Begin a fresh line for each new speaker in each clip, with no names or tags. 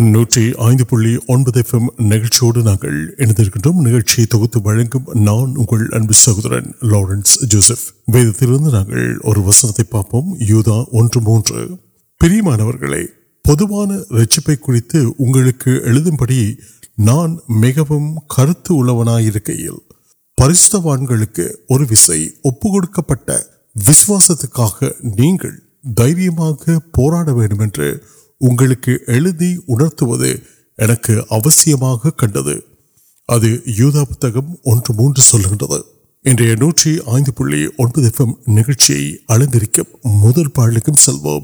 naughty آئی نوڈ نکچی نان سہور لارنس جوسف ویدر وسنتے پاپم یودا موجودے پوان رچپے کڑتی نان ملک پریشان اور وسواسک نہیں دائر کنڈا پتک نوٹی آئی نکچ پاڑک سلو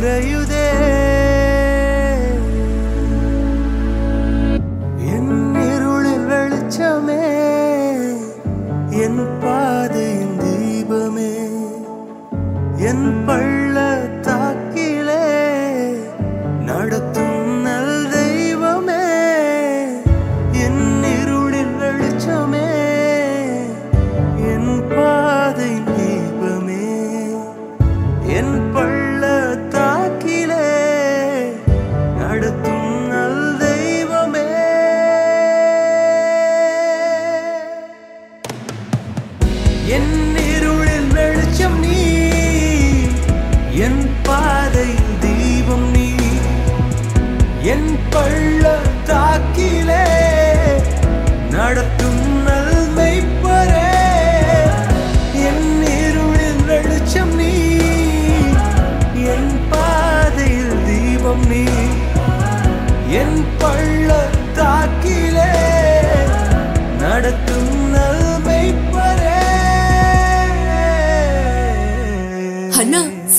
رہی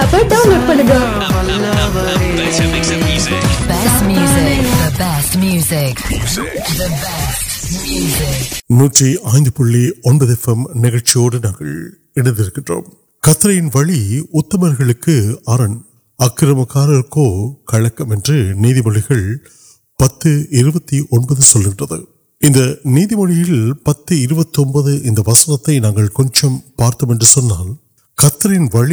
ایپ پر ڈاؤن لوڈ کرے گا
نوٹی نگچوڈ کتر وی ارن اکرمکارکو کلکم پتہ پتہ وسنتے پارتم پند کو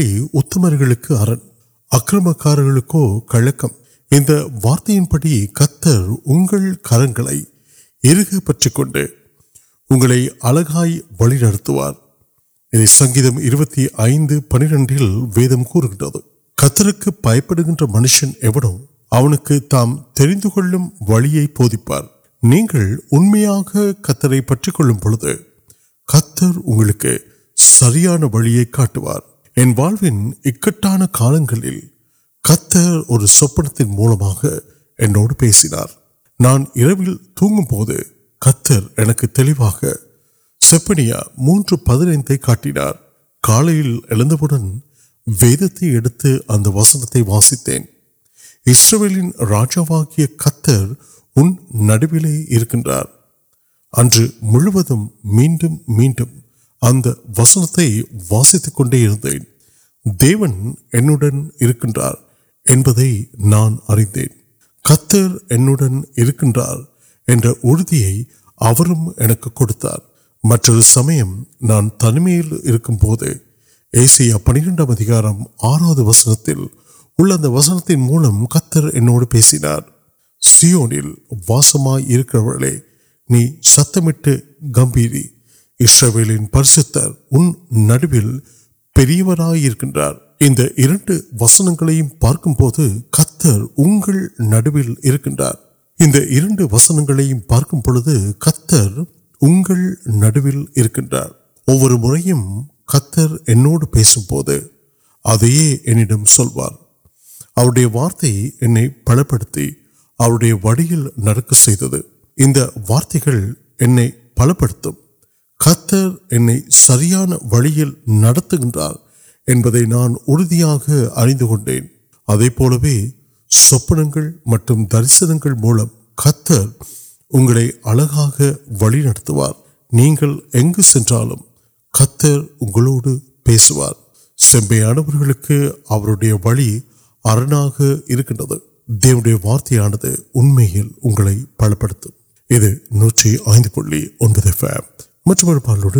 پنشن تام بارے پریکار سیاانے کا کتر اور موڈ تک موت کا ویدتے اتنے وسنتیں راجایا کتر نوکر میڈیا وسیتکار میرے سمجھے پنر آر وسن تینوڈل واسمٹ گمبری اسرین پریشتر ان پارک کتر پارک کتر نوکر پیسے وارتے پل پڑتی وڑک وارتگل پل پڑ کتر سریان ویل نانیاں درسن موم کتر اگلے اہل وی نڑتوار سنال کتر مجھے پاڑوٹو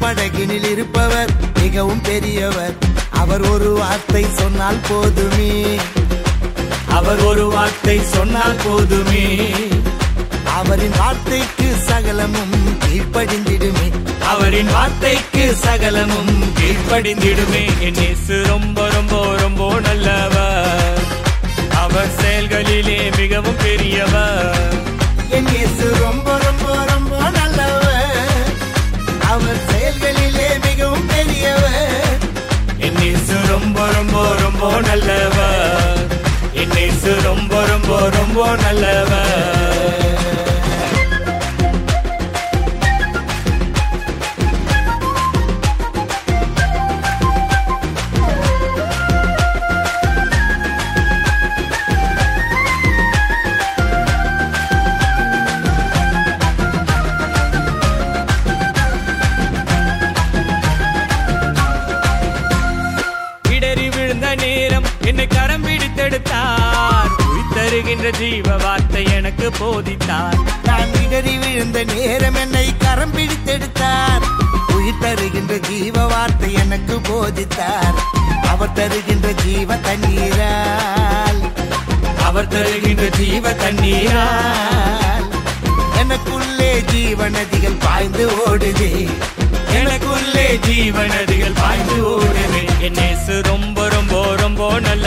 پڑک
مرتبے سگلم کھے وار سگلے روبو نلکل
مجھے مجھے
انب روب نل روب را جیت جیارے جی رو رو ن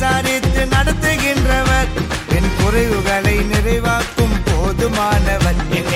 سارت
نک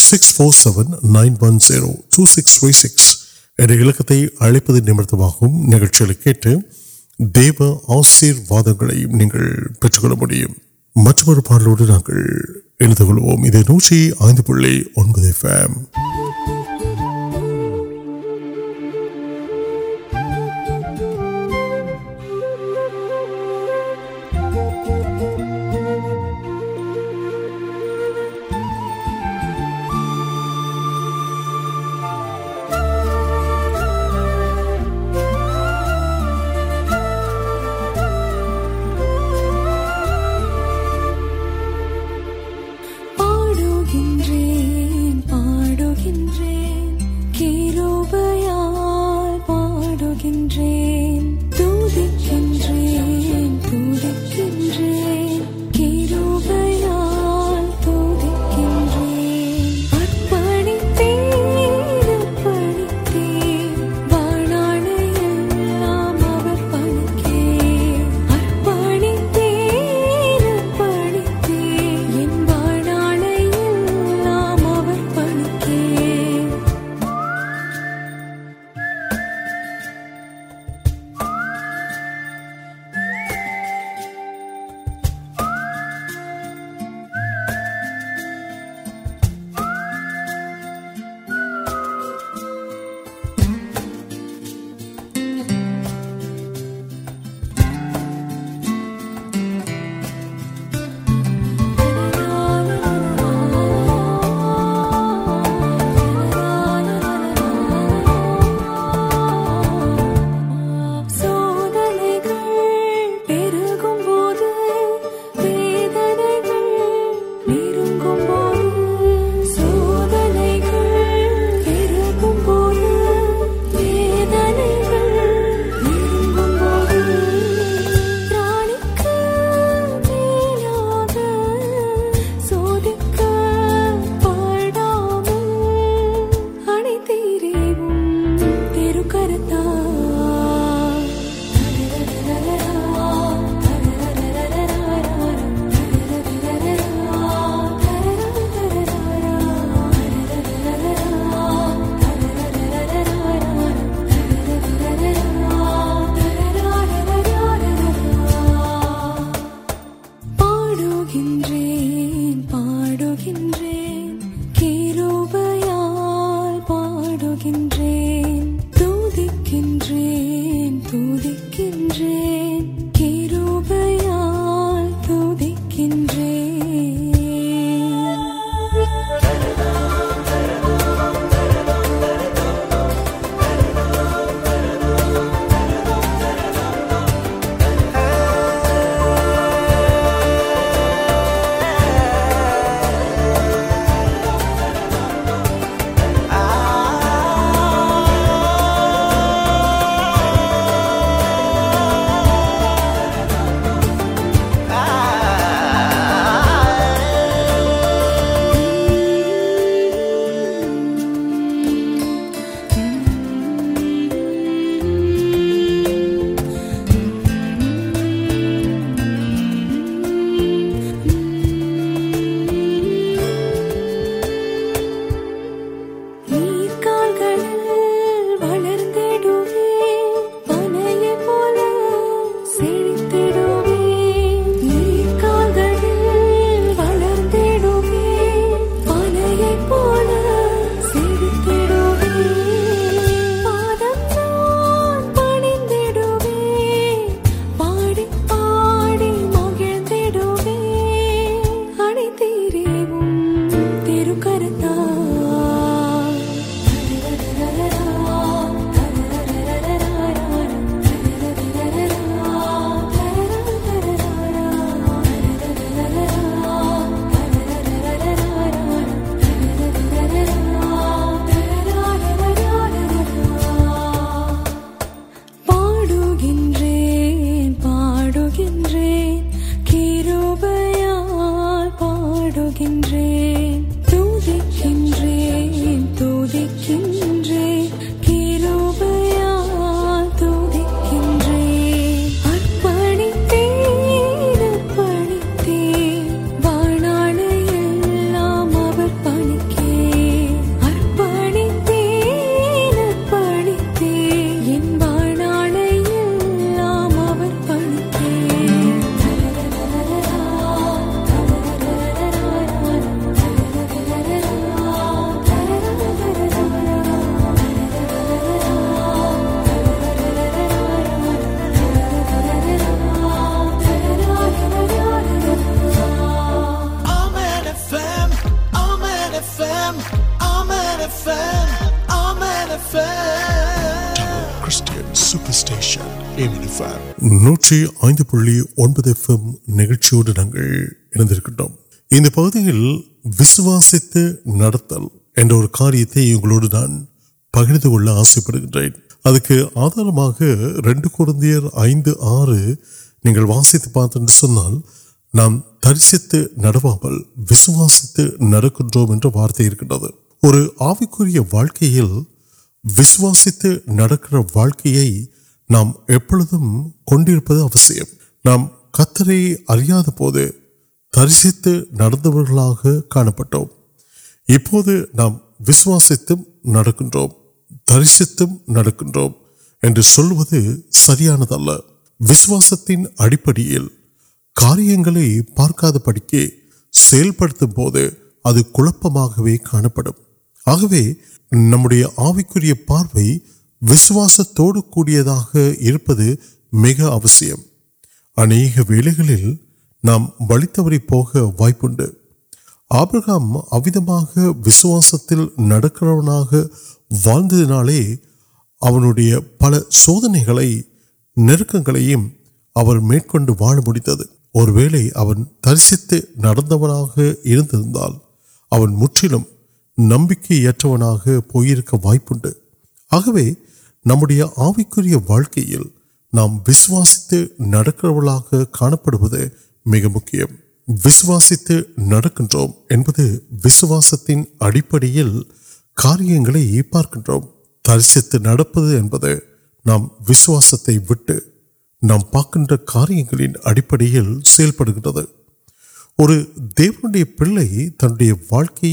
six four seven nine one zero two six three six اڑکتے اڑپد نمتہ نگل دیو آشیواد مجھے پاڑوڈ نوکی آئی தொன்னூற்றி ஐந்து புள்ளி ஒன்பது எஃப்எம் நிகழ்ச்சியோடு நாங்கள் இணைந்திருக்கின்றோம் இந்த பகுதியில் விசுவாசித்து நடத்தல் என்ற ஒரு காரியத்தை உங்களோடு நான் பகிர்ந்து கொள்ள ஆசைப்படுகின்றேன் அதுக்கு ஆதாரமாக ரெண்டு குழந்தையர் ஐந்து ஆறு நீங்கள் வாசித்து பார்த்தென்று சொன்னால் நாம் தரிசித்து நடவாமல் விசுவாசித்து நடக்கின்றோம் என்ற வார்த்தை இருக்கின்றது ஒரு ஆவிக்குரிய வாழ்க்கையில் விசுவாசித்து நடக்கிற வாழ்க்கையை نام کنپیم نام کتر پوز ترشت نام ترشت سریاان کاریہ پارک پڑکے ادھر آگے نمبر آوکری پارو وسواس کو مشہور اہم ولکل نام بلیت وائپ آپر واجد پل سودنے گرکنگ اور درستے اتنا منک وائپ آگے نمبر آوکری واقع نام وسواسپڑے مل مکواسک کاریہ پارک ترچتے نام وسواستے نام پارک کاریہ سیل پڑے پہ تنڈی واقع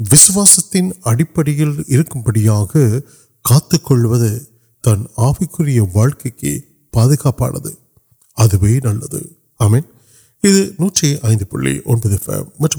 وسواسپڑ تن آپکری پاپانے ادوے نل نوٹی پڑھ مجھے